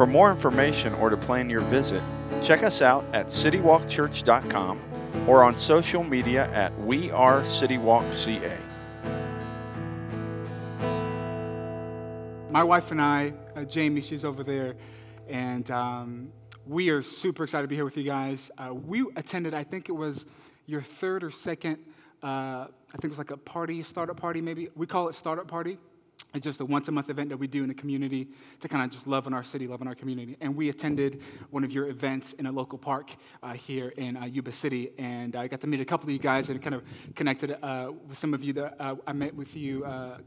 For more information or to plan your visit, check us out at citywalkchurch.com or on social media at We Are CityWalkCA. My wife and I, uh, Jamie, she's over there, and um, we are super excited to be here with you guys. Uh, we attended, I think it was your third or second, uh, I think it was like a party, startup party maybe. We call it startup party. It's just a once a month event that we do in the community to kind of just love in our city, love in our community. And we attended one of your events in a local park uh, here in uh, Yuba City. And I got to meet a couple of you guys and kind of connected uh, with some of you that uh, I met with you uh,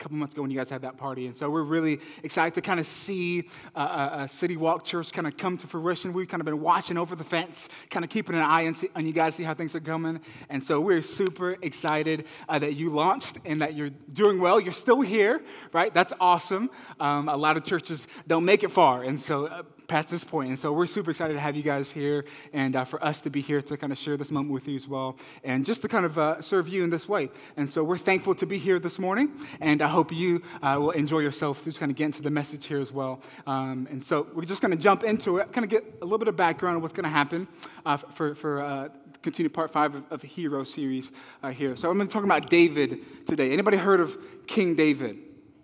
couple months ago when you guys had that party. And so we're really excited to kind of see uh, a, a City Walk Church kind of come to fruition. We've kind of been watching over the fence, kind of keeping an eye on, see, on you guys, see how things are coming. And so we're super excited uh, that you launched and that you're doing well. You're still here, right? That's awesome. Um, a lot of churches don't make it far. And so uh, past this point. And so we're super excited to have you guys here and uh, for us to be here to kind of share this moment with you as well and just to kind of uh, serve you in this way. And so we're thankful to be here this morning and I hope you uh, will enjoy yourself to kind of get into the message here as well. Um, and so we're just going to jump into it, kind of get a little bit of background on what's going to happen uh, for, for uh, continue part five of, of the Hero series uh, here. So I'm going to talk about David today. Anybody heard of King David?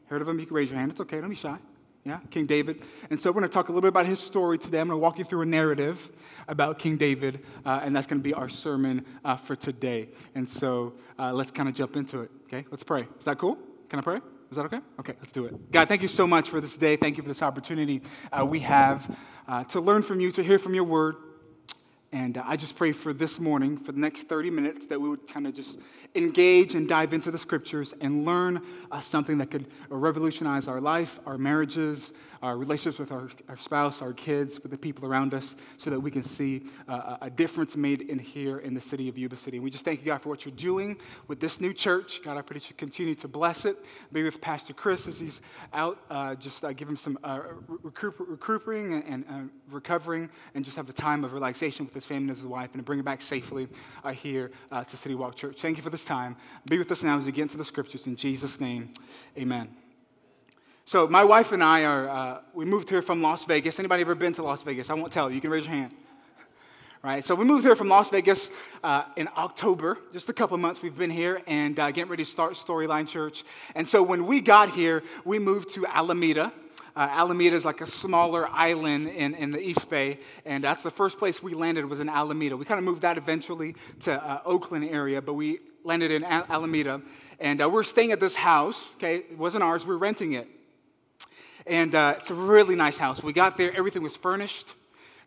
Heard of him? You can raise your hand. It's okay. Don't be shy. Yeah, King David. And so we're going to talk a little bit about his story today. I'm going to walk you through a narrative about King David, uh, and that's going to be our sermon uh, for today. And so uh, let's kind of jump into it. Okay, let's pray. Is that cool? Can I pray? Is that okay? Okay, let's do it. God, thank you so much for this day. Thank you for this opportunity uh, we have uh, to learn from you, to hear from your word. And uh, I just pray for this morning, for the next 30 minutes, that we would kind of just engage and dive into the scriptures and learn uh, something that could revolutionize our life, our marriages, our relationships with our, our spouse, our kids, with the people around us, so that we can see uh, a difference made in here in the city of Yuba City. And we just thank you, God, for what you're doing with this new church. God, I pray that you continue to bless it. Be with Pastor Chris as he's out. Uh, just uh, give him some uh, recuperating and, and uh, recovering, and just have a time of relaxation with his family and his wife, and bring him back safely uh, here to City Walk Church. Thank you for this time. Be with us now as we get into the scriptures. In Jesus' name, amen. So my wife and I are, uh, we moved here from Las Vegas. Anybody ever been to Las Vegas? I won't tell you. Can raise your hand. Right, so we moved here from Las Vegas uh, in October, just a couple months we've been here and uh, getting ready to start Storyline Church. And so when we got here, we moved to Alameda. Uh, Alameda is like a smaller island in, in the East Bay, and that's the first place we landed was in Alameda. We kind of moved that eventually to uh, Oakland area, but we landed in Alameda, and uh, we're staying at this house. Okay, it wasn't ours; we we're renting it. And uh, it's a really nice house. We got there, everything was furnished.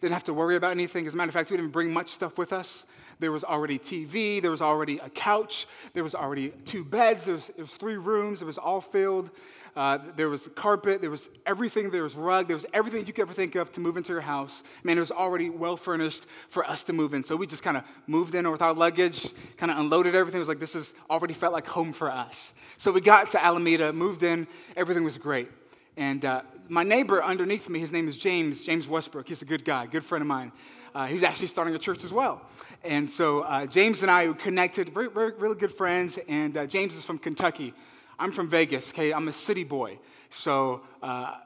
Didn't have to worry about anything. As a matter of fact, we didn't bring much stuff with us. There was already TV, there was already a couch, there was already two beds, there was, there was three rooms, it was all filled. Uh, there was carpet, there was everything, there was rug, there was everything you could ever think of to move into your house. Man, it was already well furnished for us to move in. So we just kind of moved in with our luggage, kind of unloaded everything. It was like, this is already felt like home for us. So we got to Alameda, moved in, everything was great. And uh, my neighbor underneath me, his name is James, James Westbrook. He's a good guy, good friend of mine. Uh, he's actually starting a church as well. And so uh, James and I connected, very, very, really good friends. And uh, James is from Kentucky. I'm from Vegas, okay? I'm a city boy. So uh,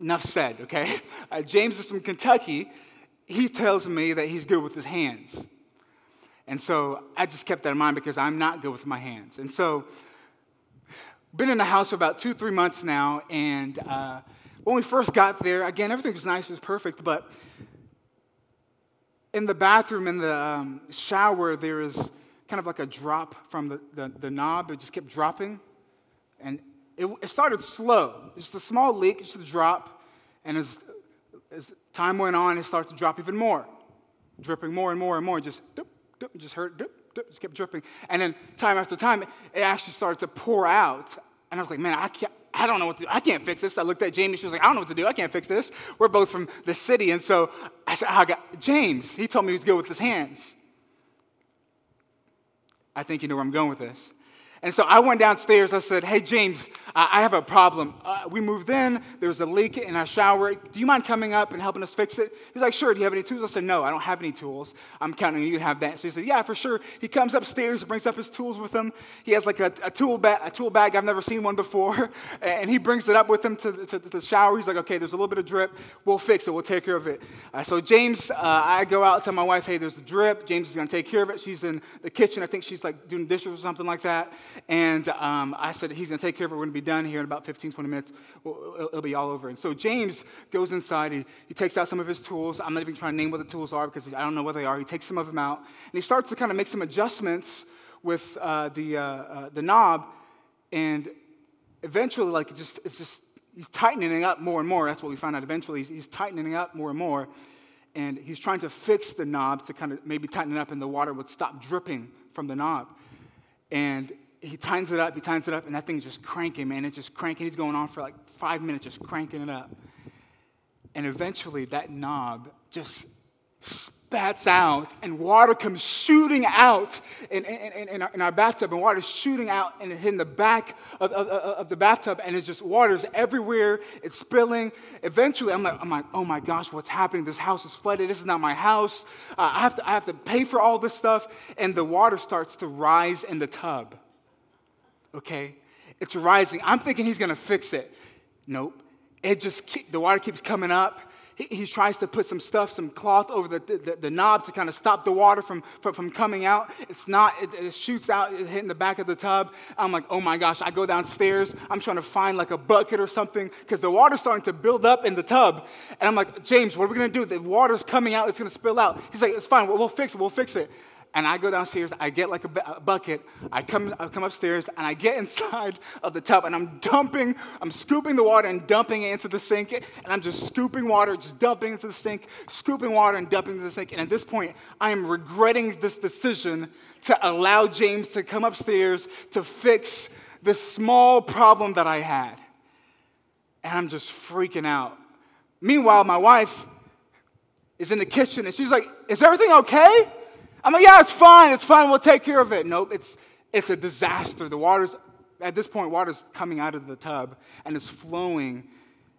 enough said, okay? Uh, James is from Kentucky. He tells me that he's good with his hands. And so I just kept that in mind because I'm not good with my hands. And so been in the house for about two, three months now, and uh, when we first got there, again, everything was nice, it was perfect, but in the bathroom, in the um, shower, there is kind of like a drop from the, the, the knob. It just kept dropping, and it, it started slow. Just a small leak, just a drop, and as, as time went on, it started to drop even more, dripping more and more and more, just, doop, doop, just hurt, doop, just kept dripping. And then time after time, it actually started to pour out. And I was like, man, I, can't, I I don't know what to do. I can't fix this. I looked at Jamie. She was like, I don't know what to do. I can't fix this. We're both from the city. And so I said, I got James. He told me he was good with his hands. I think you know where I'm going with this. And so I went downstairs. I said, Hey, James, I have a problem. Uh, we moved in. There was a leak in our shower. Do you mind coming up and helping us fix it? He's like, Sure. Do you have any tools? I said, No, I don't have any tools. I'm counting on you to have that. So he said, Yeah, for sure. He comes upstairs, brings up his tools with him. He has like a, a tool, ba- a tool bag. I've never seen one before. And he brings it up with him to, to, to, the shower. He's like, Okay, there's a little bit of drip. We'll fix it. We'll take care of it. Uh, so James, uh, I go out and tell my wife, Hey, there's a drip. James is going to take care of it. She's in the kitchen. I think she's like doing dishes or something like that. And um, I said, He's going to take care of it. We're going to be done here in about 15, 20 minutes. It'll, it'll be all over. And so James goes inside. He, he takes out some of his tools. I'm not even trying to name what the tools are because I don't know what they are. He takes some of them out. And he starts to kind of make some adjustments with uh, the, uh, uh, the knob. And eventually, like, it just, it's just, he's tightening up more and more. That's what we find out eventually. He's, he's tightening up more and more. And he's trying to fix the knob to kind of maybe tighten it up and the water would stop dripping from the knob. And he tightens it up, he tightens it up, and that thing's just cranking, man. It's just cranking. He's going on for like five minutes, just cranking it up. And eventually, that knob just spats out, and water comes shooting out in, in, in, our, in our, bathtub, and water shooting out and hitting the back of, of, of, the bathtub, and it's just water's everywhere. It's spilling. Eventually, I'm like, I'm like, oh my gosh, what's happening? This house is flooded. This is not my house. Uh, I, have to, I have to pay for all this stuff. And the water starts to rise in the tub okay? It's rising. I'm thinking he's to fix it. Nope. It just, the water keeps coming up. He, he tries to put some stuff, some cloth over the, the, the, knob to kind of stop the water from, from, coming out. It's not, it, it shoots out, it hitting the back of the tub. I'm like, oh my gosh, I go downstairs. I'm trying to find like a bucket or something because the water's starting to build up in the tub. And I'm like, James, what are we going to do? The water's coming out, it's going to spill out. He's like, it's fine, we'll, we'll fix it, we'll fix it and I go downstairs, I get like a, a, bucket, I come, I come upstairs, and I get inside of the tub, and I'm dumping, I'm scooping the water and dumping it into the sink, and I'm just scooping water, just dumping into the sink, scooping water and dumping into the sink. And at this point, I am regretting this decision to allow James to come upstairs to fix the small problem that I had. And I'm just freaking out. Meanwhile, my wife is in the kitchen, and she's like, Is everything okay? I'm like, yeah, it's fine, it's fine, we'll take care of it. Nope, it's, it's a disaster. The water's, at this point, water's coming out of the tub and it's flowing,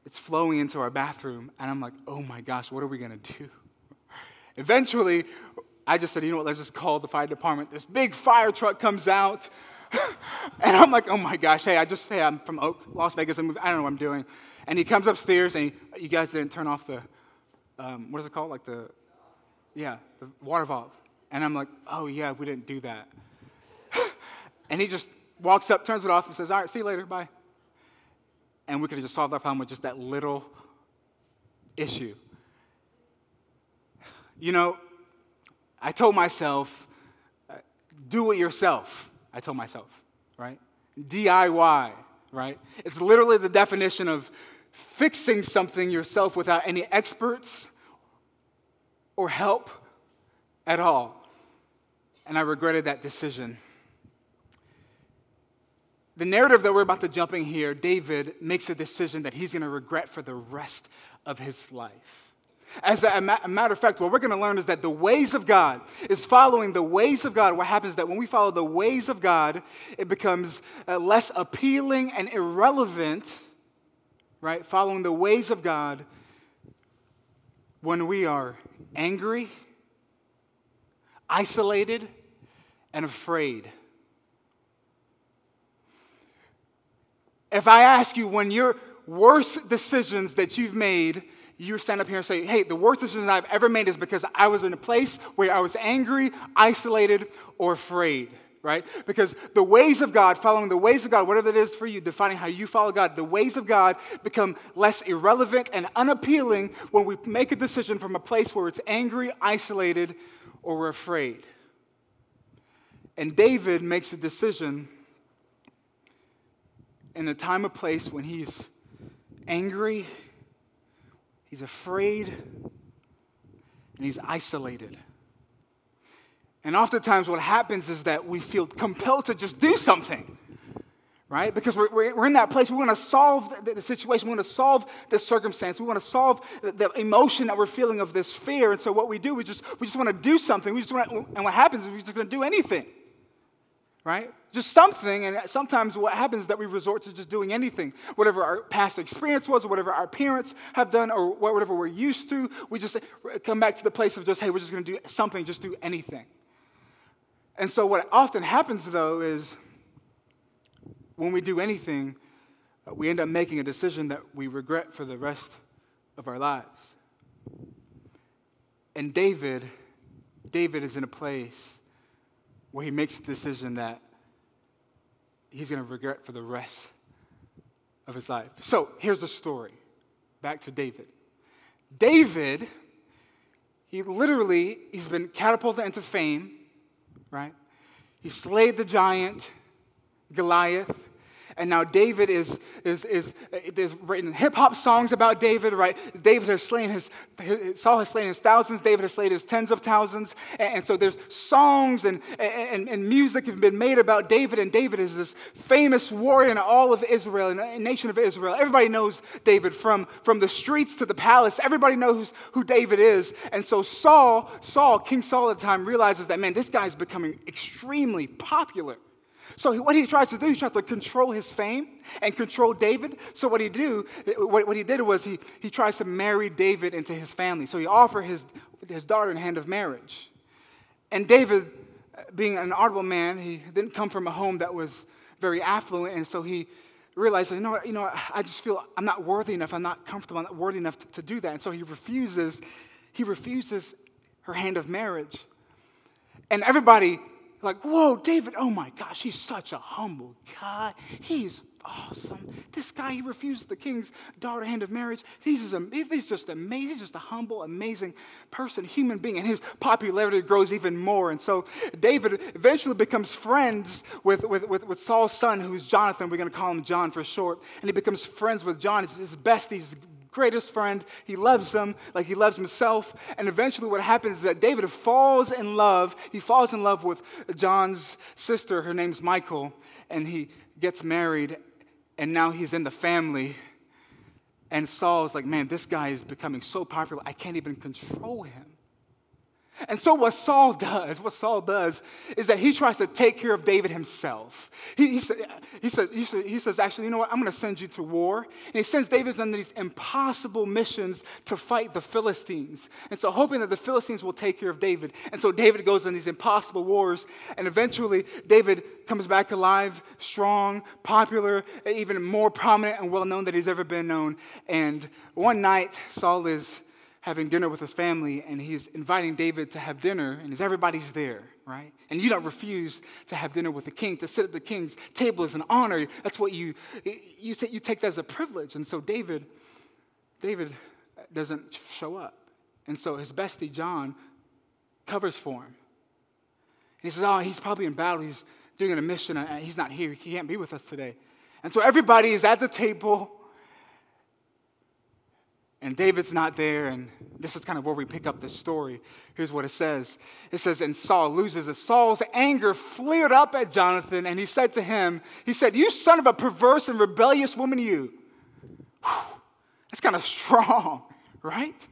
it's flowing into our bathroom. And I'm like, oh my gosh, what are we gonna do? Eventually, I just said, you know what, let's just call the fire department. This big fire truck comes out. and I'm like, oh my gosh, hey, I just, hey, I'm from Oak, Las Vegas. I'm, I don't know what I'm doing. And he comes upstairs and he, you guys didn't turn off the, um, what is it called? Like the, yeah, the water valve. And I'm like, oh, yeah, we didn't do that. and he just walks up, turns it off, and says, all right, see you later, bye. And we could have just solved our problem with just that little issue. You know, I told myself, uh, do it yourself. I told myself, right? DIY, right? It's literally the definition of fixing something yourself without any experts or help at all and I regretted that decision. The narrative that we're about to jump in here, David makes a decision that he's going to regret for the rest of his life. As a, matter of fact, what we're going to learn is that the ways of God is following the ways of God. What happens is that when we follow the ways of God, it becomes uh, less appealing and irrelevant, right? Following the ways of God when we are angry isolated, and afraid. If I ask you when your worst decisions that you've made, you stand up here and say, hey, the worst decision I've ever made is because I was in a place where I was angry, isolated, or afraid, right? Because the ways of God, following the ways of God, whatever it is for you, defining how you follow God, the ways of God become less irrelevant and unappealing when we make a decision from a place where it's angry, isolated, or we're afraid. And David makes a decision in a time of place when he's angry, he's afraid, and he's isolated. And oftentimes, what happens is that we feel compelled to just do something, right? Because we're, we're in that place. We want to solve the, the situation. We want to solve the circumstance. We want to solve the, the, emotion that we're feeling of this fear. And so what we do, we just, we just want to do something. We just want and what happens is we're just going to do anything, right? Just something. And sometimes what happens is that we resort to just doing anything. Whatever our past experience was, or whatever our parents have done, or whatever we're used to, we just come back to the place of just, hey, we're just going to do something, just do anything. And so what often happens, though, is when we do anything, uh, we end up making a decision that we regret for the rest of our lives. And David, David is in a place where he makes a decision that he's going to regret for the rest of his life. So here's the story. Back to David. David, he literally, he's been catapulted into fame, right? He slayed the giant. Goliath. And now David is, is, is, uh, is written hip hop songs about David, right? David has slain his, his, Saul has slain his thousands, David has slain his tens of thousands. And, and so there's songs and, and, and music have been made about David. And David is this famous warrior in all of Israel, in the nation of Israel. Everybody knows David from, from the streets to the palace. Everybody knows who David is. And so Saul, Saul, King Saul at the time, realizes that, man, this guy's becoming extremely popular. So what he tries to do, he tries to control his fame and control David. So what he do, what, he did was he, he tries to marry David into his family. So he offered his, his daughter in hand of marriage. And David, being an honorable man, he didn't come from a home that was very affluent, and so he realized, you know you know, I just feel I'm not worthy enough, I'm not comfortable, I'm not worthy enough to, to do that. And so he refuses, he refuses her hand of marriage. And everybody like, whoa, David, oh my gosh, he's such a humble guy. He's awesome. This guy, he refused the king's daughter hand of marriage. He's, just, he's just amazing. He's just a humble, amazing person, human being. And his popularity grows even more. And so David eventually becomes friends with, with, with, with Saul's son, who's Jonathan. We're going to call him John for short. And he becomes friends with John. He's his bestie, his greatest friend. He loves him like he loves himself. And eventually, what happens is that David falls in love. He falls in love with John's sister. Her name's Michal. And he gets married. And now he's in the family. And Saul's like, man, this guy is becoming so popular, I can't even control him. And so, what Saul does, what Saul does, is that he tries to take care of David himself. He, he, he, says, he, he says, actually, you know what? I'm going to send you to war. And he sends David on these impossible missions to fight the Philistines. And so, hoping that the Philistines will take care of David. And so, David goes on these impossible wars. And eventually, David comes back alive, strong, popular, even more prominent and well known than he's ever been known. And one night, Saul is having dinner with his family and he's inviting David to have dinner, and everybody's there, right? And you don't refuse to have dinner with the king, to sit at the king's table is an honor. That's what you, you, say you take that as a privilege. And so David, David doesn't show up. And so his bestie, John, covers for him. He says, Oh, he's probably in battle. He's doing a mission. He's not here. He can't be with us today. And so everybody is at the table and David's not there, and this is kind of where we pick up the story. Here's what it says It says, And Saul loses it. Saul's anger flared up at Jonathan, and he said to him, He said, You son of a perverse and rebellious woman, you. Whew, that's kind of strong, right?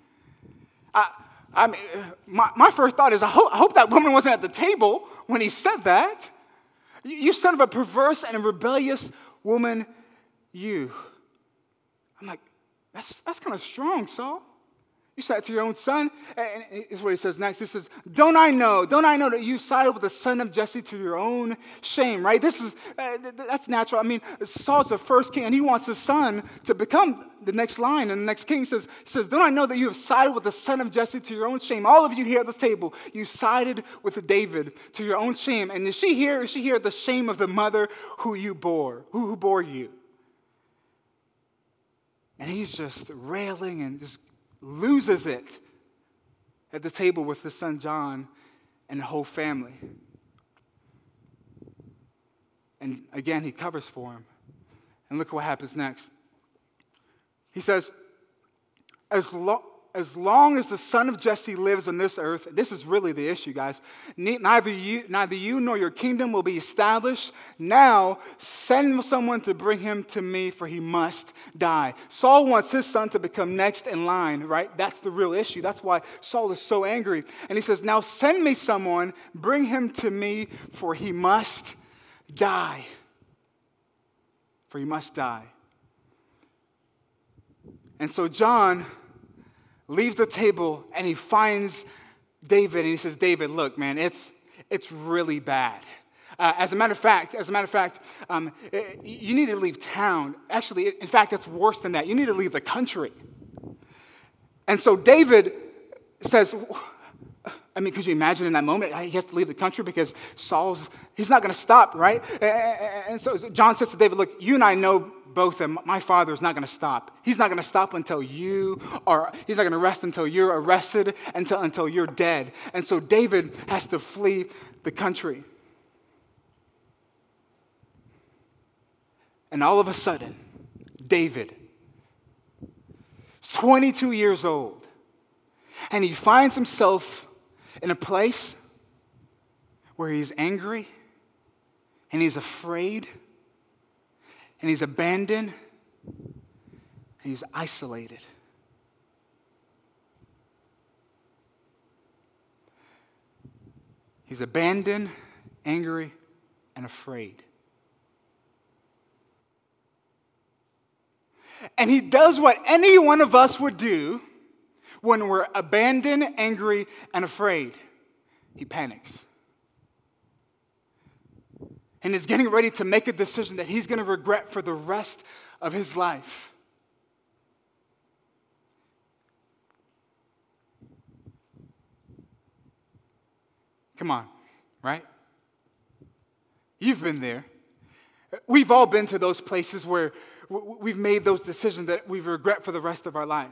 I, I mean, my, my first thought is, I hope, I hope that woman wasn't at the table when he said that. You son of a perverse and rebellious woman, you. I'm like, that's, that's kind of strong, Saul. You said to your own son. And is what he says next. He says, Don't I know? Don't I know that you sided with the son of Jesse to your own shame, right? This is, uh, that's natural. I mean, Saul's the first king, and he wants his son to become the next line. And the next king says, he says, Don't I know that you have sided with the son of Jesse to your own shame? All of you here at this table, you sided with David to your own shame. And is she here? Is she here the shame of the mother who you bore, who, who bore you? And he's just railing and just loses it at the table with his son John and the whole family. And again, he covers for him. And look what happens next. He says, as, lo- as long as the son of Jesse lives on this earth, this is really the issue, guys. Neither you, neither you nor your kingdom will be established. Now send someone to bring him to me, for he must die. Saul wants his son to become next in line, right? That's the real issue. That's why Saul is so angry. And he says, Now send me someone, bring him to me, for he must die. For he must die. And so John leaves the table and he finds David and he says, David, look, man, it's, it's really bad. Uh, as a matter of fact, as a matter of fact, um, you need to leave town. Actually, in fact, it's worse than that. You need to leave the country. And so David says, I mean, could you imagine in that moment he has to leave the country because Saul's, he's not going to stop, right? And so John says to David, Look, you and I know both them, my father is not going to stop. He's not going to stop until you are, he's not going to rest until you're arrested, until, until you're dead. And so David has to flee the country. And all of a sudden, David, 22 years old, and he finds himself in a place where he's angry and he's afraid and he's abandoned and he's isolated. He's abandoned, angry, and afraid. And he does what any one of us would do when we're abandoned, angry, and afraid. He panics and is getting ready to make a decision that he's going to regret for the rest of his life. Come on, right? You've been there. We've all been to those places where we've made those decisions that we regret for the rest of our life.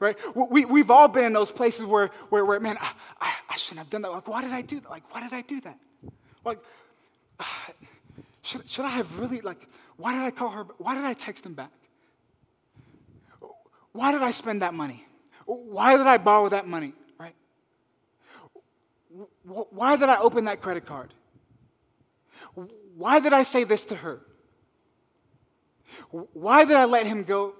Right? We, we've all been in those places where, where, where man, I, I, I shouldn't have done that. Like, why did I do that? Like, why did I do that? Like, should, should I have really, like, why did I call her? Why did I text him back? Why did I spend that money? Why did I borrow that money, right? Why did I open that credit card? Why did I say this to her? Why did I let him go?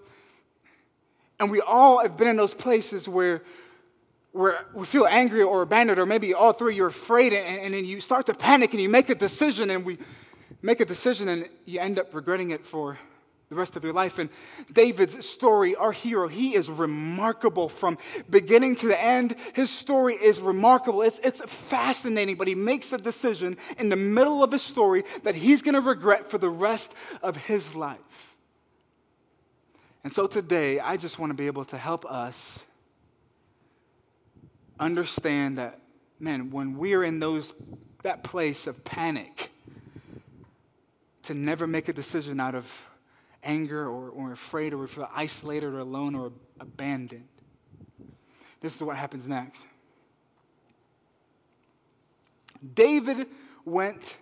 And we all have been in those places where where we feel angry or abandoned, or maybe all three, you're afraid, and, and then you start to panic and you make a decision, and we make a decision and you end up regretting it for the rest of your life. And David's story, our hero, he is remarkable from beginning to the end. His story is remarkable. It's, it's fascinating, but he makes a decision in the middle of his story that he's going to regret for the rest of his life. And so today, I just want to be able to help us understand that, man, when we're in those, that place of panic, to never make a decision out of anger or, or afraid or we feel isolated or alone or abandoned. This is what happens next. David went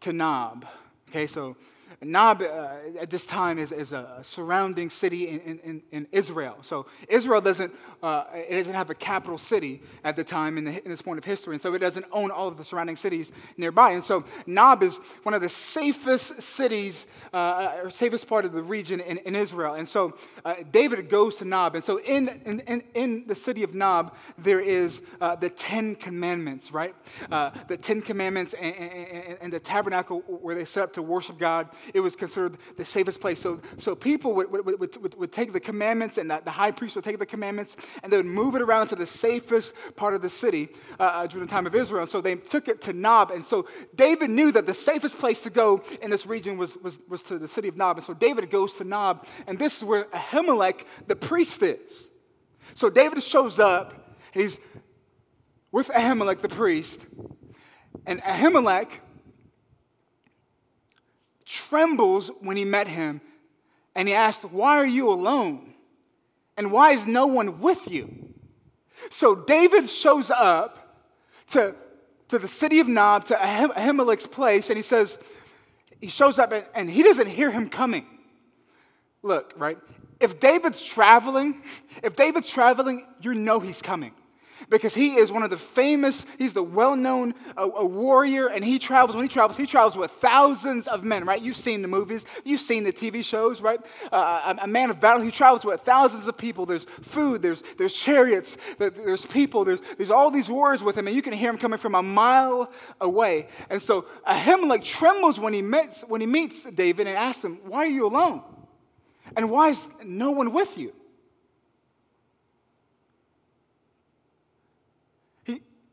to Nob. Okay, so Nob uh, at this time is, is a surrounding city in, in, in Israel. So Israel doesn't, uh, it doesn't have a capital city at the time in, the, in, this point of history, and so it doesn't own all of the surrounding cities nearby. And so Nob is one of the safest cities, uh, or safest part of the region in, in Israel. And so uh, David goes to Nob. And so in, in, in the city of Nob, there is uh, the Ten Commandments, right? Uh, the Ten Commandments and, and, and the tabernacle where they set up to worship God it was considered the safest place. So, so people would, would, would, would take the commandments, and the, the, high priest would take the commandments, and they would move it around to the safest part of the city uh, uh, during the time of Israel. So they took it to Nob. And so David knew that the safest place to go in this region was, was, was to the city of Nob. And so David goes to Nob, and this is where Ahimelech, the priest, is. So David shows up, and he's with Ahimelech, the priest. And Ahimelech trembles when he met him and he asked, Why are you alone? And why is no one with you? So David shows up to, to the city of Nob, to Ahimelech's place, and he says, He shows up and, and he doesn't hear him coming. Look, right? if David's traveling, if David's traveling, you know he's coming because he is one of the famous, he's the well known uh, warrior, and he travels, when he travels, he travels with thousands of men, right? You've seen the movies, you've seen the TV shows, right? Uh, a, a, man of battle, he travels with thousands of people. There's food, there's, there's chariots, there's people, there's, there's all these warriors with him, and you can hear him coming from a mile away. And so Ahimelech trembles when he meets, when he meets David and asks him, Why are you alone? And why is no one with you?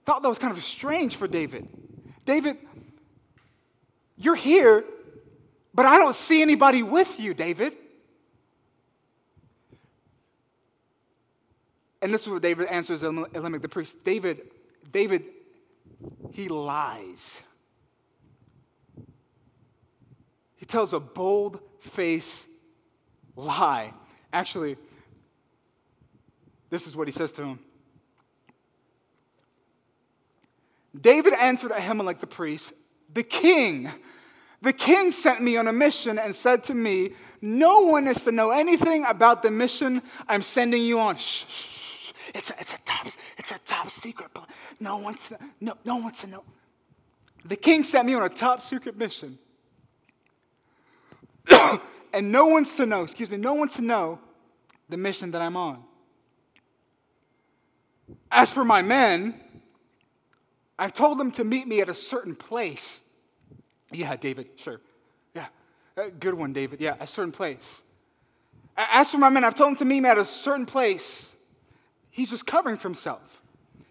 Thought that was kind of strange for David. David, you're here, but I don't see anybody with you, David. And this is what David answers Elimelech the priest. David, David, he lies. He tells a bold face lie. Actually, this is what he says to him. David answered Ahimelech the priest, The king, the king sent me on a mission and said to me, No one is to know anything about the mission I'm sending you on. Shh, shh, shh. It's a, it's a top, it's a top secret, no one's to, no, no one's to know. The king sent me on a top secret mission. and no one's to know, excuse me, no one's to know the mission that I'm on. As for my men, I've told them to meet me at a certain place. Yeah, David, sure. Yeah, uh, good one, David. Yeah, a certain place. As for my men, I've told them to meet me at a certain place. He's just covering for himself.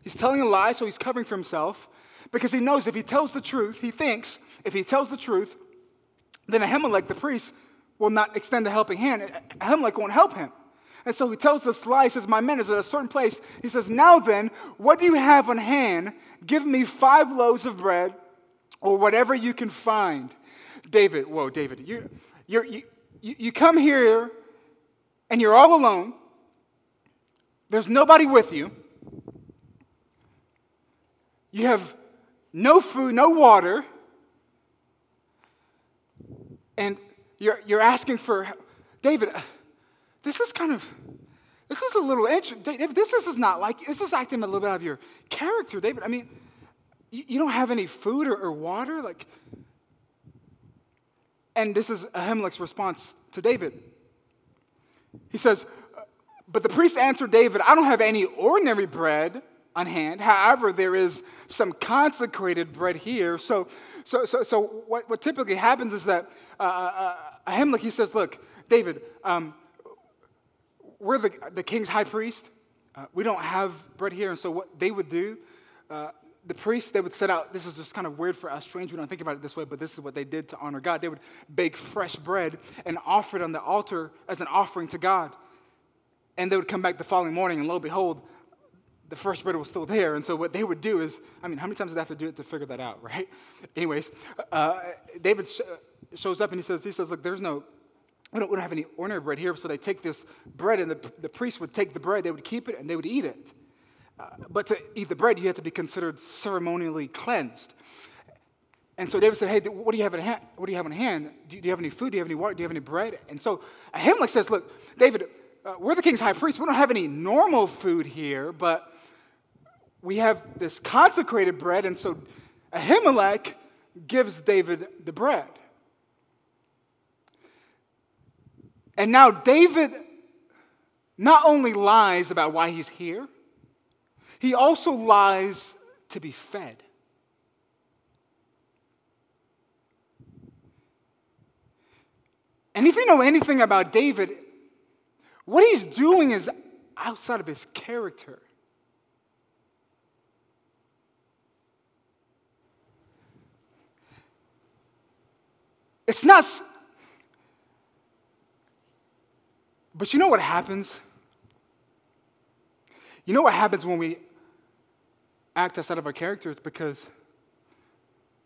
He's telling a lie, so he's covering for himself because he knows if he tells the truth, he thinks if he tells the truth, then Ahimelech, the priest, will not extend a helping hand. Ahimelech won't help him. And so he tells this lie. He says, My men is at a certain place. He says, Now then, what do you have on hand? Give me five loaves of bread or whatever you can find. David, whoa, David, you, you you, you come here and you're all alone. There's nobody with you. You have no food, no water. And you're, you're asking for, David, this is kind of, this is a little interesting. This is not like, this is acting a little bit out of your character, David. I mean, you, you don't have any food or, or water? Like, and this is Ahimelech's response to David. He says, But the priest answered David, I don't have any ordinary bread on hand. However, there is some consecrated bread here. So, so, so, so what, what typically happens is that uh, uh, uh Ahimelech, he says, Look, David, um, we're the, the king's high priest. Uh, we don't have bread here. And so, what they would do, uh, the priests, they would set out, this is just kind of weird for us, strange, we don't think about it this way, but this is what they did to honor God. They would bake fresh bread and offer it on the altar as an offering to God. And they would come back the following morning, and lo and behold, the first bread was still there. And so, what they would do is, I mean, how many times did they have to do it to figure that out, right? Anyways, uh, David sh- shows up and he says, he says, Look, there's no we don't, we don't have any ordinary bread here, so they take this bread, and the, the priest would take the bread, they would keep it, and they would eat it. Uh, but to eat the bread, you had to be considered ceremonially cleansed. And so David said, Hey, what do you have in hand? What do you have in hand? Do you, do you have any food? Do you have any water? Do you have any bread? And so Ahimelech says, Look, David, uh, we're the king's high priest. We don't have any normal food here, but we have this consecrated bread. And so Ahimelech gives David the bread. And now David not only lies about why he's here, he also lies to be fed. And if you know anything about David, what he's doing is outside of his character. It's not But you know what happens? You know what happens when we act outside of our character? It's because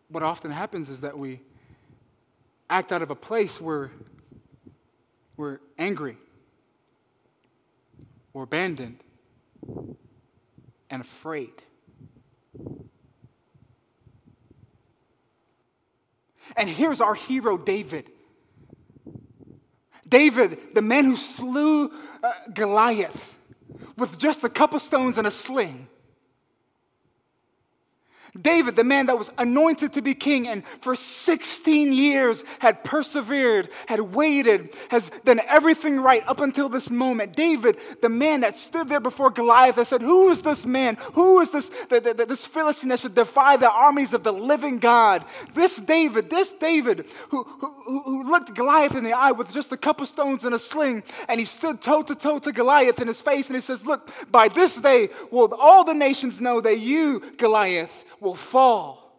what often happens is that we act out of a place where we're angry or abandoned and afraid. And here's our hero, David. David, the man who slew uh, Goliath with just a couple stones and a sling. David, the man that was anointed to be king and for 16 years had persevered, had waited, has done everything right up until this moment. David, the man that stood there before Goliath and said, Who is this man? Who is this, the, the, this Philistine that should defy the armies of the living God? This David, this David who, who, who looked Goliath in the eye with just a couple stones and a sling, and he stood toe to toe to Goliath in his face, and he says, Look, by this day will all the nations know that you, Goliath, will fall.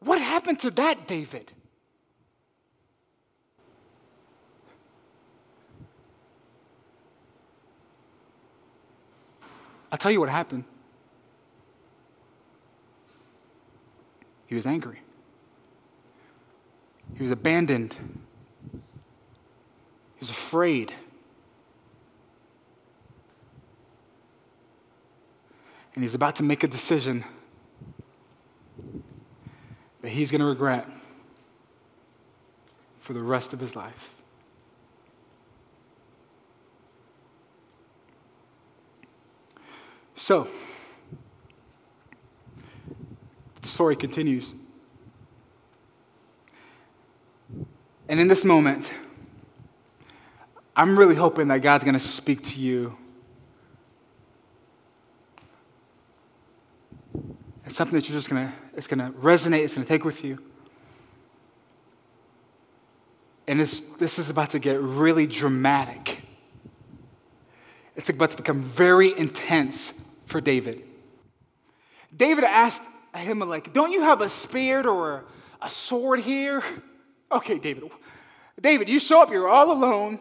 What happened to that, David? I'll tell you what happened. He was angry. He was abandoned. He was afraid. And he's about to make a decision that he's going to regret for the rest of his life. So, the story continues. And in this moment, I'm really hoping that God's going to speak to you It's something that you're just gonna, it's gonna resonate, it's gonna take with you. And this, this is about to get really dramatic. It's about to become very intense for David. David asked Ahimelech, Don't you have a spear or a sword here? Okay, David. David, you show up, you're all alone.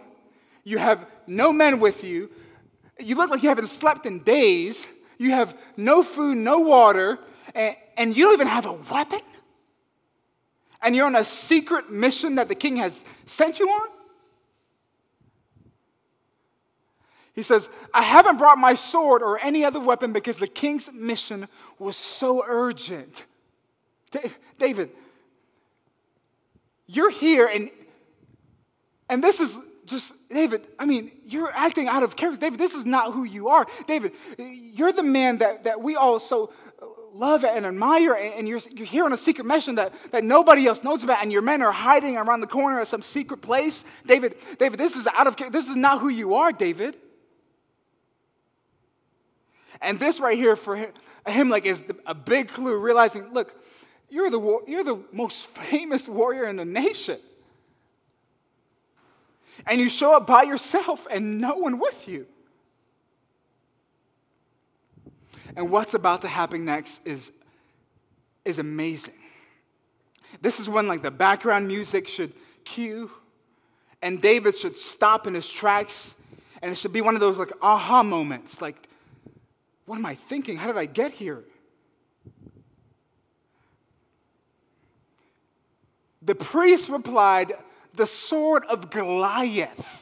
You have no men with you. You look like you haven't slept in days. You have no food, no water and, you don't even have a weapon? And you're on a secret mission that the king has sent you on? He says, I haven't brought my sword or any other weapon because the king's mission was so urgent. David, you're here and and this is just David, I mean, you're acting out of character. David, this is not who you are. David, you're the man that, that we all so love and admire, and you're, you're here on a secret mission that, that nobody else knows about, and your men are hiding around the corner at some secret place. David, David, this is out of this is not who you are, David. And this right here for him, him like is a big clue, realizing, look, you're the, you're the most famous warrior in the nation. And you show up by yourself and no one with you. And what's about to happen next is, is amazing. This is when like the background music should cue and David should stop in his tracks and it should be one of those like aha moments like what am I thinking? How did I get here? The priest replied, The sword of Goliath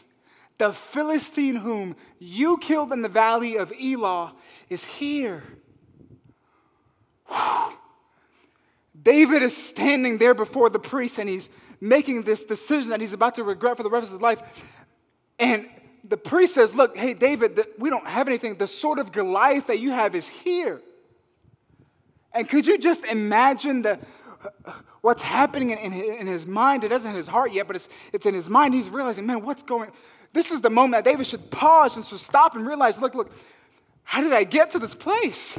the Philistine whom you killed in the valley of Elah is here. Whew. David is standing there before the priest and he's making this decision that he's about to regret for the rest of his life. And the priest says, Look, hey, David, we don't have anything. The sword of Goliath that you have is here. And could you just imagine the, uh, what's happening in, in, in his mind? It isn't in his heart yet, but it's, it's in his mind. He's realizing, man, what's going this is the moment that David should pause and should stop and realize look, look, how did I get to this place?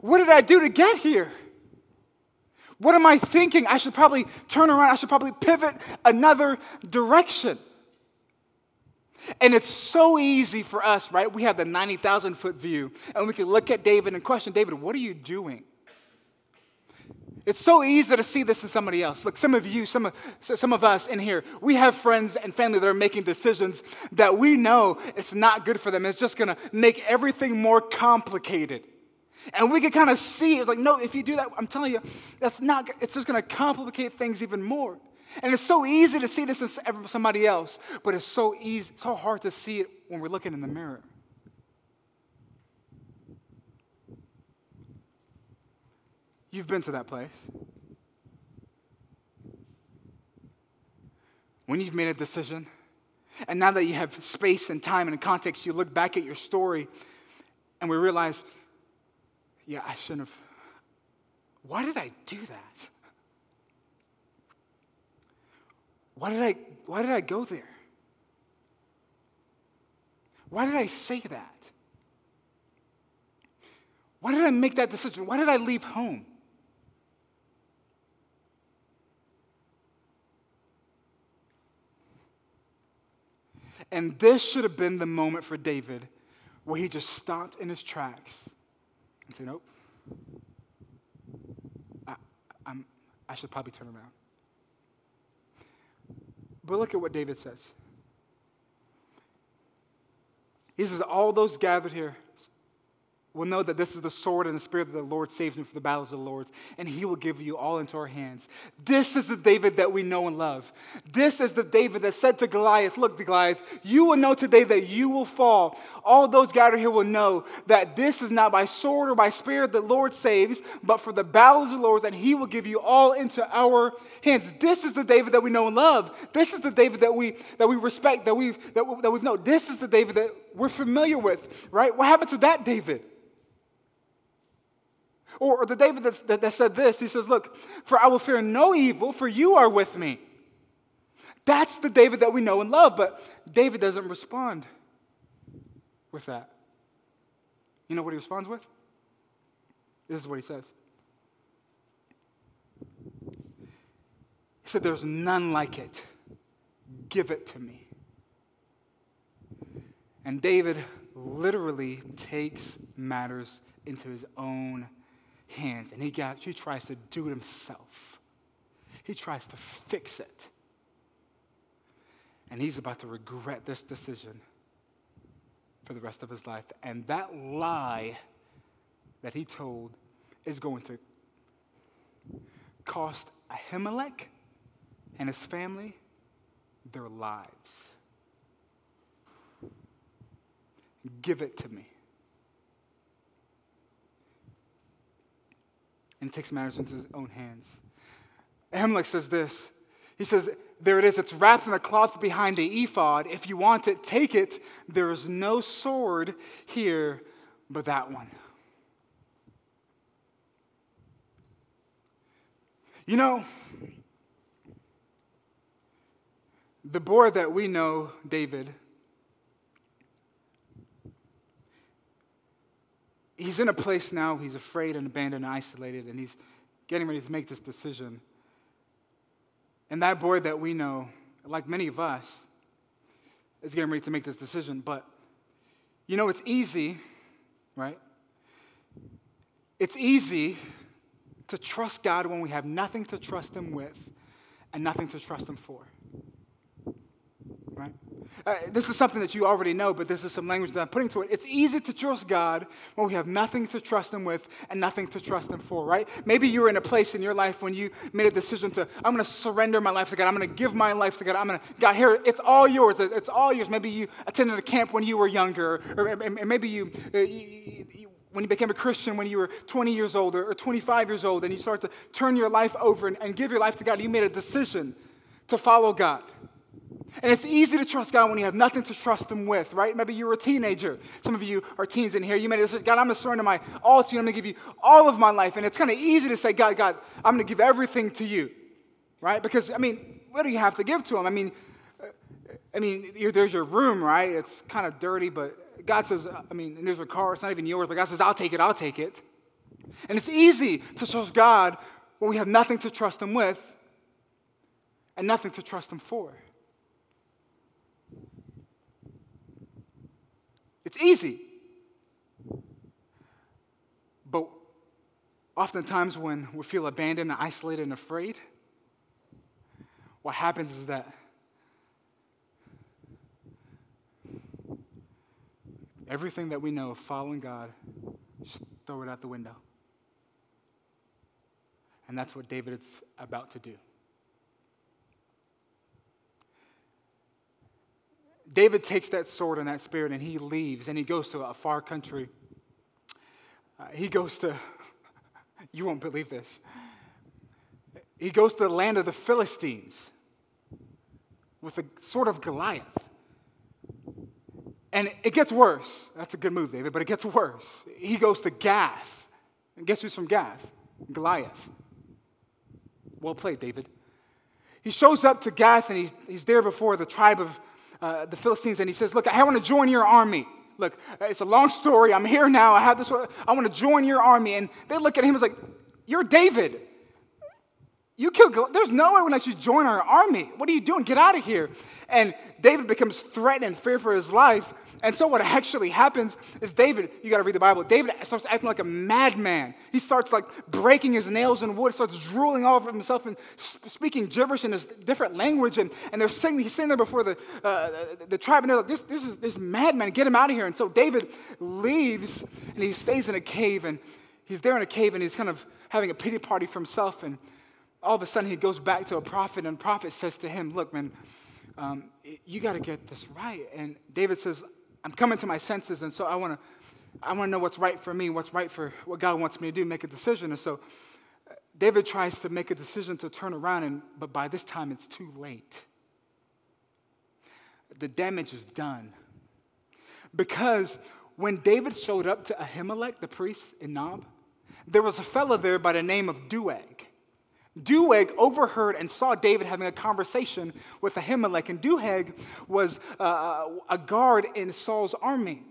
What did I do to get here? What am I thinking? I should probably turn around. I should probably pivot another direction. And it's so easy for us, right? We have the 90,000 foot view, and we can look at David and question David, what are you doing? It's so easy to see this in somebody else. Like some of you, some of, some of us in here, we have friends and family that are making decisions that we know it's not good for them. It's just going to make everything more complicated. And we can kind of see it's like, no, if you do that, I'm telling you, that's not, it's just going to complicate things even more. And it's so easy to see this in somebody else, but it's so easy, so hard to see it when we're looking in the mirror. You've been to that place. when you've made a decision, and now that you have space and time and context, you look back at your story and we realize, yeah, I shouldn't have. Why did I do that? Why did I, why did I go there? Why did I say that? Why did I make that decision? Why did I leave home? And this should have been the moment for David where he just stopped in his tracks and said, Nope. I, I'm, I should probably turn around. But look at what David says. He says, All those gathered here will know that this is the sword and the spirit that the Lord saves me for the battles of the Lord, and he will give you all into our hands. This is the David that we know and love. This is the David that said to Goliath, Look, Goliath, you will know today that you will fall. All those gathered here will know that this is not by sword or by spirit that the Lord saves, but for the battles of the Lord, and he will give you all into our hands. This is the David that we know and love. This is the David that we that we respect, that we've that, we, that we've known. This is the David that we're familiar with, right? What happened to that David? Or, or the David that, that said this, he says, Look, for I will fear no evil, for you are with me. That's the David that we know and love, but David doesn't respond with that. You know what he responds with? This is what he says. He said, There's none like it. Give it to me. And David literally takes matters into his own hands and he, got, he tries to do it himself. He tries to fix it. And he's about to regret this decision for the rest of his life. And that lie that he told is going to cost Ahimelech and his family their lives. Give it to me. And takes matters into his own hands. Ahimelech says this. He says, There it is, it's wrapped in a cloth behind the ephod. If you want it, take it. There is no sword here but that one. You know, the boy that we know, David, he's in a place now, he's afraid and abandoned and isolated, and he's getting ready to make this decision. And that boy that we know, like many of us, is getting ready to make this decision. But, you know, it's easy, right? It's easy to trust God when we have nothing to trust Him with and nothing to trust Him for. Uh, this is something that you already know, but this is some language that I'm putting to it. It's easy to trust God when we have nothing to trust Him with and nothing to trust Him for, right? Maybe you were in a place in your life when you made a decision to, I'm going to surrender my life to God. I'm going to give my life to God. I'm going to, God, here, it's all yours. It's all yours. Maybe you attended a camp when you were younger, or maybe you, uh, you, you when you became a Christian when you were 20 years old or 25 years old, and you start to turn your life over and, and give your life to God, you made a decision to follow God. And it's easy to trust God when you have nothing to trust Him with, right? Maybe you're a teenager. Some of you are teens in here. You may said, God, I'm going to surrender my all to you. I'm going to give you all of my life. And it's kind of easy to say, God, God, I'm going to give everything to you, right? Because, I mean, what do you have to give to Him? I mean, uh, I mean, there's your room, right? It's kind of dirty, but God says, I mean, there's a car. It's not even yours, but God says, I'll take it. I'll take it. And it's easy to trust God when we have nothing to trust Him with and nothing to trust Him for. It's easy. But oftentimes, when we feel abandoned, and isolated, and afraid, what happens is that everything that we know of following God, just throw it out the window. And that's what David is about to do. David takes that sword and that spirit and he leaves and he goes to a far country. Uh, he goes to, you won't believe this, he goes to the land of the Philistines, with a sort of Goliath. And it gets worse. That's a good move, David, but it gets worse. He goes to Gath. And guess who's from Gath? Goliath. Well played, David. He shows up to Gath and he's, he's there before the tribe of uh, the Philistines and he says, Look, I want to join your army. Look, it's a long story. I'm here now. I have this. I want to join your army. And they look at him as like, You're David. You killed. There's no way we're let you join our army. What are you doing? Get out of here. And David becomes threatened and fear for his life. And so what actually happens is David, you got to read the Bible. David starts acting like a madman. He starts like breaking his nails in wood, starts drooling all over himself and speaking gibberish in this different language. And, and they're sitting, he's sitting there before the, uh, the, the tribe, and they're like, this, this is this madman, get him out of here. And so David leaves and he stays in a cave. And he's there in a cave and he's kind of having a pity party for himself. And all of a sudden he goes back to a prophet, and prophet says to him, Look, man, um, you got to get this right. And David says, I'm coming to my senses, and so I want to I want to know what's right for me, what's right for what God wants me to do, make a decision. And so uh, David tries to make a decision to turn around, and, but by this time it's too late. The damage is done. Because when David showed up to Ahimelech, the priest in Nob, there was a fellow there by the name of Doeg. Doeg overheard and saw David having a conversation with Ahimelech, and Doeg was uh, a guard in Saul's army.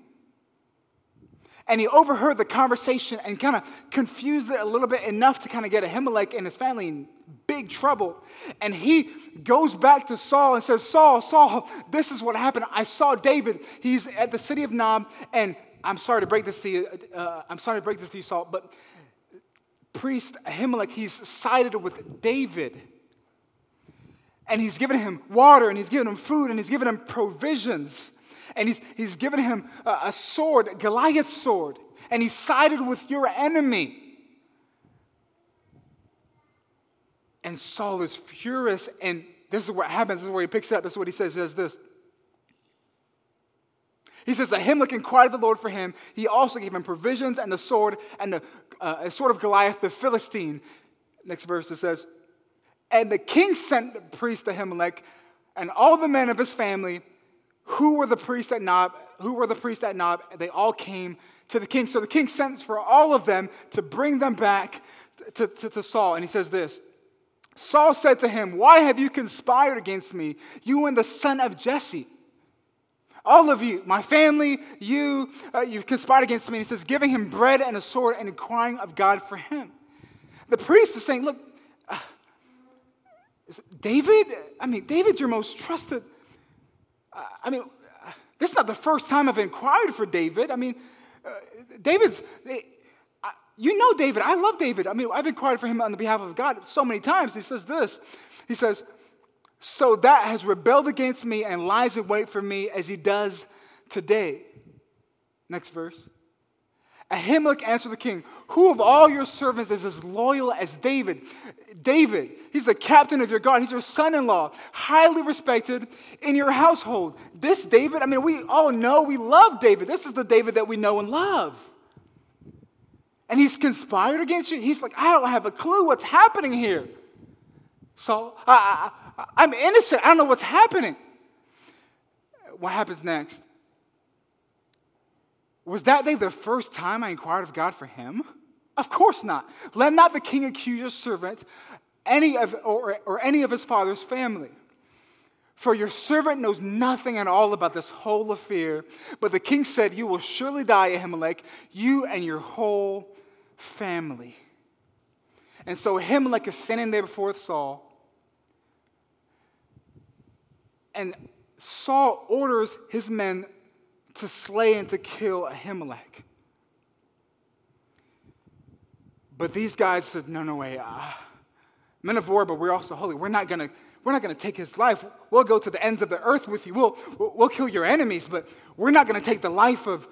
And he overheard the conversation and kind of confused it a little bit enough to kind of get Ahimelech and his family in big trouble. And he goes back to Saul and says, Saul, Saul, this is what happened. I saw David. He's at the city of Nob, and I'm sorry to break this to you. Uh, I'm sorry to break this to you, Saul, but priest Ahimelech, he's sided with David. And he's given him water, and he's given him food, and he's given him provisions. And he's, he's given him a, a sword, Goliath's sword. And he's sided with your enemy. And Saul is furious. And this is what happens. This is where he picks up. This is what he says. He says this. He says, Ahimelech inquired the Lord for him. He also gave him provisions and a sword and the uh, a sword of Goliath the Philistine. Next verse it says, And the king sent the priest Ahimelech and all the men of his family who were the priests at Nob, who were the priests at Nob, they all came to the king. So the king sent for all of them to bring them back to, to, to Saul. And he says this Saul said to him, Why have you conspired against me, you and the son of Jesse? All of you, my family, you, uh, you've conspired against me. And he says, giving him bread and a sword and inquiring of God for him. The priest is saying, Look, uh, David, I mean, David's your most trusted. Uh, I mean, uh, this is not the first time I've inquired for David. I mean, uh, David's, eh, you know David. I love David. I mean, I've inquired for him on the behalf of God so many times. He says this He says, so that has rebelled against me and lies in wait for me as he does today. Next verse. Ahimelech answered the king, Who of all your servants is as loyal as David? David, he's the captain of your guard. He's your son in law, highly respected in your household. This David, I mean, we all know we love David. This is the David that we know and love. And he's conspired against you. He's like, I don't have a clue what's happening here. So I, I'm innocent. I don't know what's happening. What happens next? Was that day the first time I inquired of God for him? Of course not. Let not the king accuse your servant any of, or, or any of his father's family. For your servant knows nothing at all about this whole affair. But the king said, You will surely die, Ahimelech, you and your whole family. And so Ahimelech is standing there before Saul. And Saul orders his men to slay and to kill Ahimelech. But these guys said, no, no way. Uh, men of war, but we're also holy. We're not going to we're not to take his life. We'll go to the ends of the earth with you. We'll, we'll kill your enemies, but we're not going to take the life of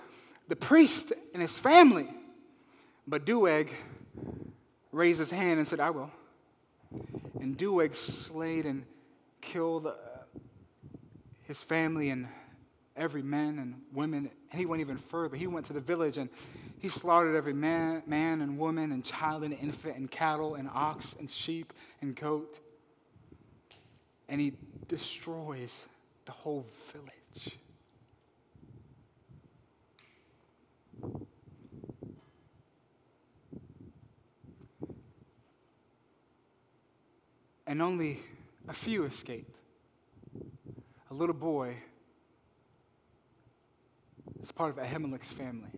the priest and his family. But Doeg raised his hand and said, I will. And Doeg slayed and killed his family and every man and woman. And he went even further. He went to the village and he slaughtered every man, man and woman and child and infant and cattle and ox and sheep and goat. and he destroys the whole village. And only a few escape. A little boy is part of Ahimelech's family.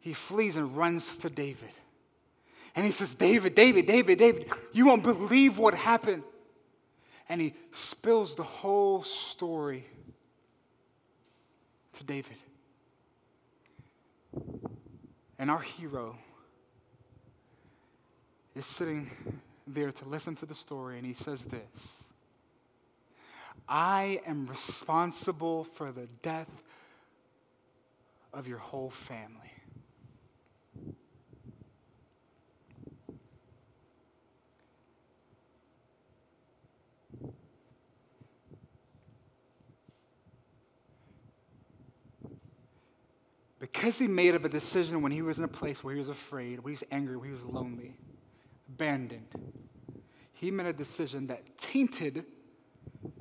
He flees and runs to David. And he says, David, David, David, David, you won't believe what happened. And he spills the whole story to David. And our hero is sitting there to listen to the story, and he says this I am responsible for the death of your whole family. Because he made of a decision when he was in a place where he was afraid, where he was angry, where he was lonely, abandoned, he made a decision that tainted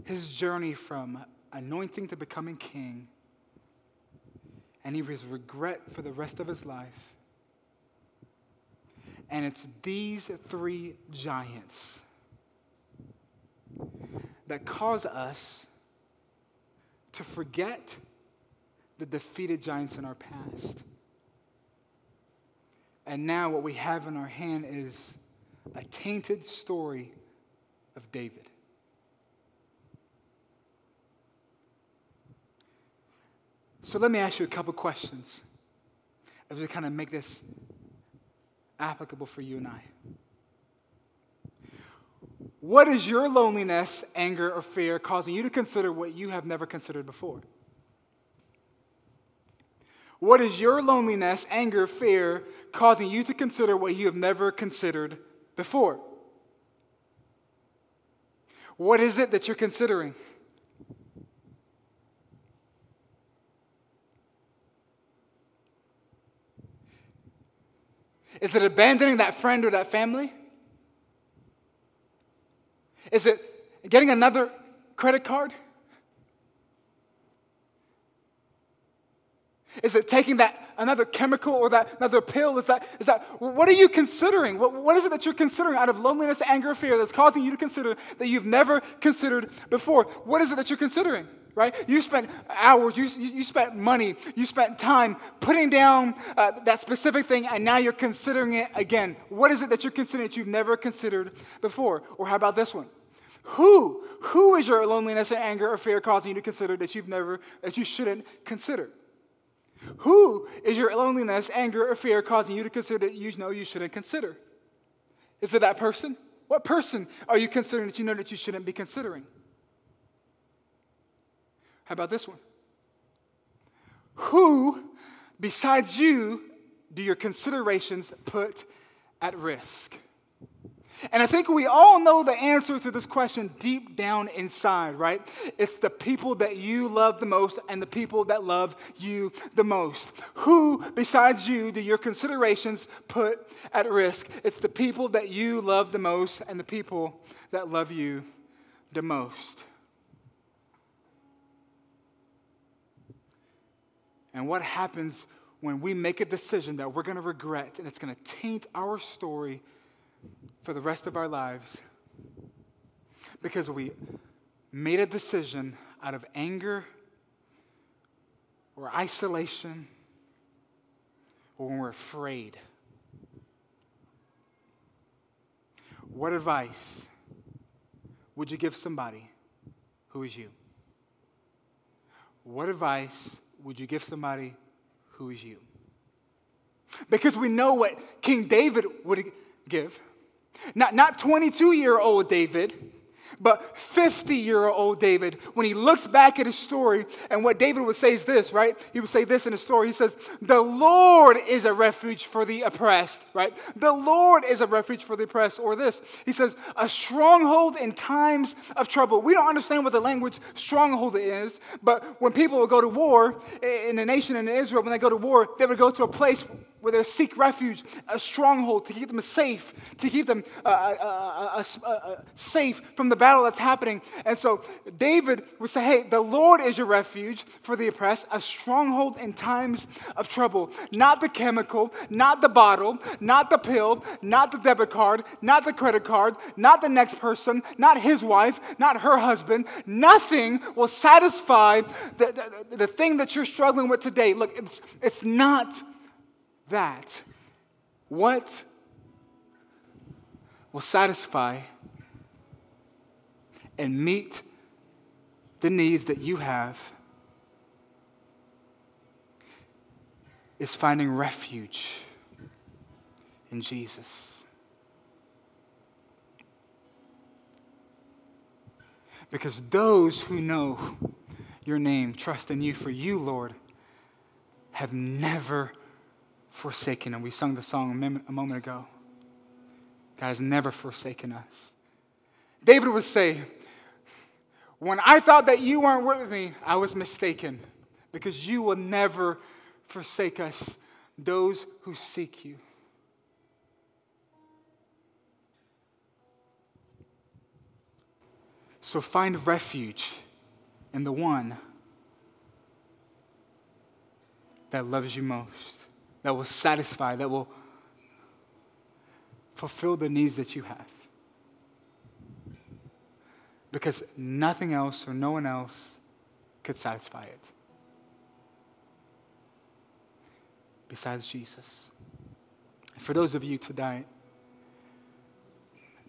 his journey from anointing to becoming king. And he was regret for the rest of his life. And it's these three giants that cause us to forget the defeated giants in our past. And now, what we have in our hand is a tainted story of David. So, let me ask you a couple questions as we kind of make this applicable for you and I. What is your loneliness, anger, or fear causing you to consider what you have never considered before? What is your loneliness, anger, fear causing you to consider what you have never considered before? What is it that you're considering? Is it abandoning that friend or that family? Is it getting another credit card? Is it taking that another chemical or that another pill? Is that, is that what are you considering? What, what is it that you're considering out of loneliness, anger, fear that's causing you to consider that you've never considered before? What is it that you're considering? Right? You spent hours, you, you spent money, you spent time putting down uh, that specific thing, and now you're considering it again. What is it that you're considering that you've never considered before? Or how about this one? Who? Who is your loneliness and anger or fear causing you to consider that you've never, that you shouldn't consider? Who is your loneliness, anger, or fear causing you to consider that you know you shouldn't consider? Is it that person? What person are you considering that you know that you shouldn't be considering? How about this one? Who, besides you, do your considerations put at risk? And I think we all know the answer to this question deep down inside, right? It's the people that you love the most and the people that love you the most. Who, besides you, do your considerations put at risk? It's the people that you love the most and the people that love you the most. And what happens when we make a decision that we're going to regret and it's going to taint our story? for the rest of our lives because we made a decision out of anger or isolation or when we're afraid. What advice would you give somebody who is you? What advice would you give somebody who is you? Because we know what King David would give. Not, not 22 year old David, but 50 year old David, when he looks back at his story, and what David would say is this, right? He would say this in his story. He says, The Lord is a refuge for the oppressed, right? The Lord is a refuge for the oppressed. Or this, he says, A stronghold in times of trouble. We don't understand what the language stronghold is, but when people would go to war in the nation in Israel, when they go to war, they would go to a place where they seek refuge, a stronghold to keep them safe, to keep them uh, uh, uh, safe from the battle that's happening. And so David would say, Hey, the Lord is your refuge for the oppressed, a stronghold in times of trouble. Not the chemical, not the bottle, not the pill, not the debit card, not the credit card, not the next person, not his wife, not her husband. Nothing will satisfy the, the, the thing that you're struggling with today. Look, it's, it's not that. What will satisfy and meet the needs that you have is finding refuge in Jesus. Because those who know your name trust in you, for you, Lord, have never forsaken. And we sung the song a moment ago. God has never forsaken us. David would say, When I thought that you weren't with me, I was mistaken because you will never forsake us, those who seek you. So find refuge in the one that loves you most, that will satisfy, that will fulfill the needs that you have. Because nothing else or no one else could satisfy it besides Jesus. For those of you tonight,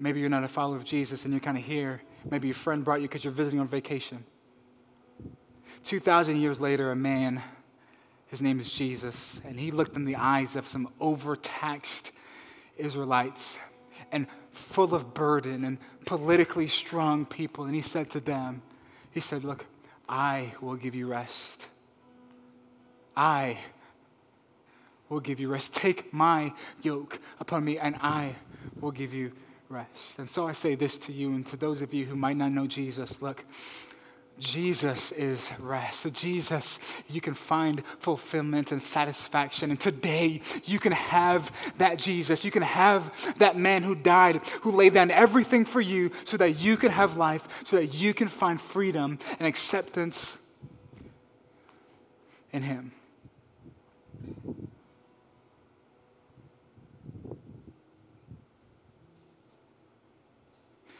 maybe you're not a follower of Jesus and you're kind of here. Maybe your friend brought you because you're visiting on vacation. 2,000 years later, a man, his name is Jesus, and he looked in the eyes of some overtaxed Israelites and full of burden and politically strong people. And he said to them, He said, Look, I will give you rest. I will give you rest. Take my yoke upon me, and I will give you rest. And so I say this to you and to those of you who might not know Jesus look, Jesus is rest. So, Jesus, you can find fulfillment and satisfaction. And today, you can have that Jesus. You can have that man who died, who laid down everything for you so that you can have life, so that you can find freedom and acceptance in Him.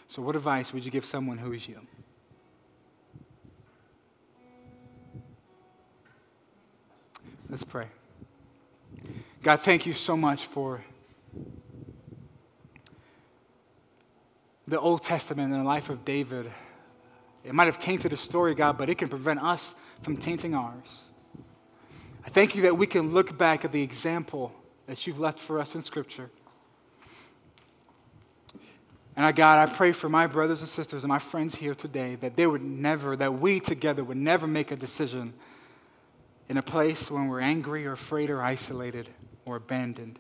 So, what advice would you give someone who is you? Let's pray. God, thank you so much for the Old Testament and the life of David. It might have tainted a story, God, but it can prevent us from tainting ours. I thank you that we can look back at the example that you've left for us in Scripture. And I, God, I pray for my brothers and sisters and my friends here today that they would never, that we together would never make a decision in a place when we're angry or afraid or isolated or abandoned.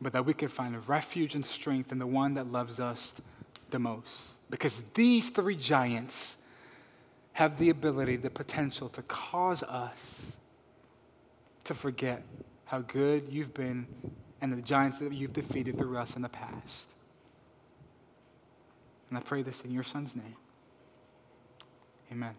But that we can find a refuge and strength in the one that loves us the most. Because these three giants have the ability, the potential to cause us to forget how good you've been and the giants that you've defeated through us in the past. And I pray this in your son's name. Amen.